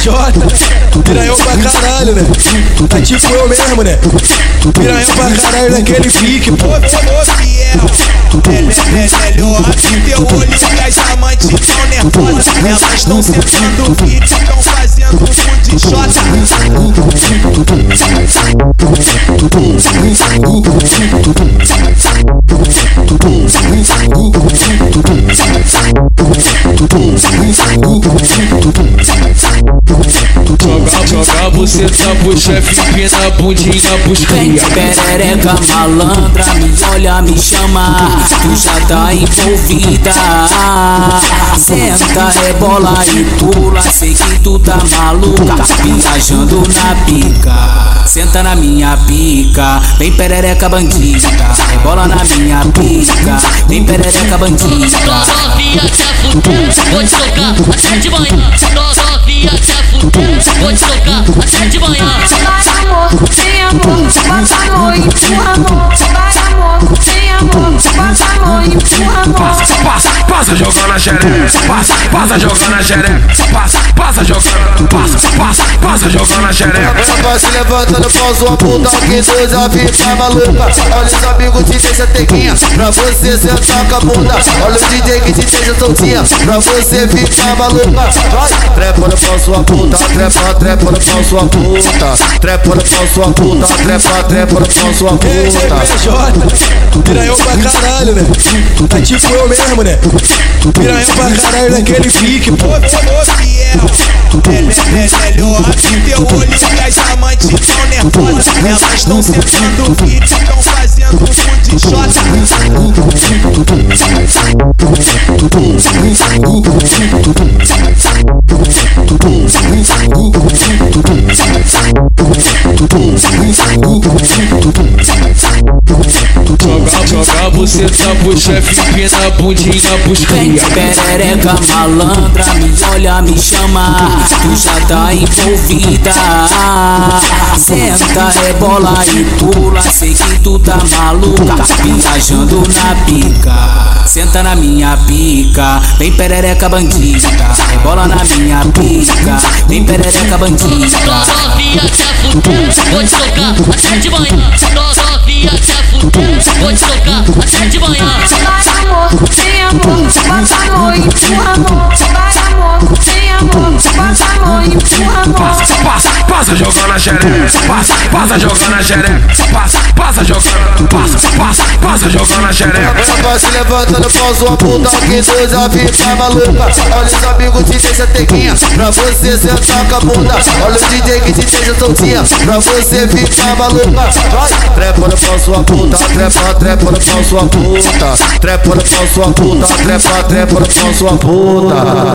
PJ, piranhão pra caralho, né? Tá tipo eu mesmo, né? Piranhão pra caralho naquele pique, pô. Ô fiel, é, melhor que teu olho e as amantes tão nervosas. Elas tão sentando fit, tão fazendo um de xota. Joga, joga você tá pro chefe, empina bundinha pros Vem cria. perereca malandra, me olha, me chama Tu já tá envolvida Senta, rebola e pula Sei que tu tá maluca Viajando na pica Senta na minha pica Vem perereca bandida Rebola na minha pica Vem perereca bandida Novinha quer fuder, vou te socar até de manhã. Novinha quer fuder, vou te socar até de manhã. Vai amor, sem amor, bota a mão e empurra amor. Vai amor, sem amor, bota a mão e empurra amor. Passa, jogando na xereca, passa, passa jogando na xereca, passa, passa jogando, passa, passa, passa jogando na xereca. Vai se levantando pau sua puta que tu já fica maluca Olha os amigos te deixa tequinha Pra você sentar com a bunda Olha o DJ que te deixa soltinha Pra você ficar maluca Vai, trepa no pau sua puta Trepa, trepa no pau sua puta Trepa no pau sua puta Trepa, trepa no pau sua puta PJ, piranhão pra caralho, né? Tá tipo eu mesmo, né? Piranhão pra caralho naquele pique, pô. Ô fiel, é, é, melhor que teu olho e as amantes tão nervosas. Elas tão sentando fit, tão fazendo um de xota. Joga, joga você tá pro chefe, empina bundinha pros Vem cria. perereca malandra, me olha, me chama Tu já tá envolvida Senta, rebola e pula Sei que tu tá maluca Viajando na pica Senta na minha pica Vem perereca bandida Rebola na minha pica Vem perereca bandida Novinha quer fuder, vou te socar até de manhã. Quer fuder, socar até de manhã. Vai amor, sem amor, bota a mão e empurra Passa, jogando na xereca, passa, passa jogando na xereca, passa, passa jogando, passa, passa, passa jogando na xereca. Vai se levantando pau sua puta que tu já fica maluca. Olha os amigos te deixa tequinha Pra você sentar com a bunda. Olha o DJ que te deixa soltinha Pra você ficar maluca. Vai, trepa no pau sua puta Trepa, trepa no pau sua puta Trepa no pau sua puta Trepa, trepa no sua puta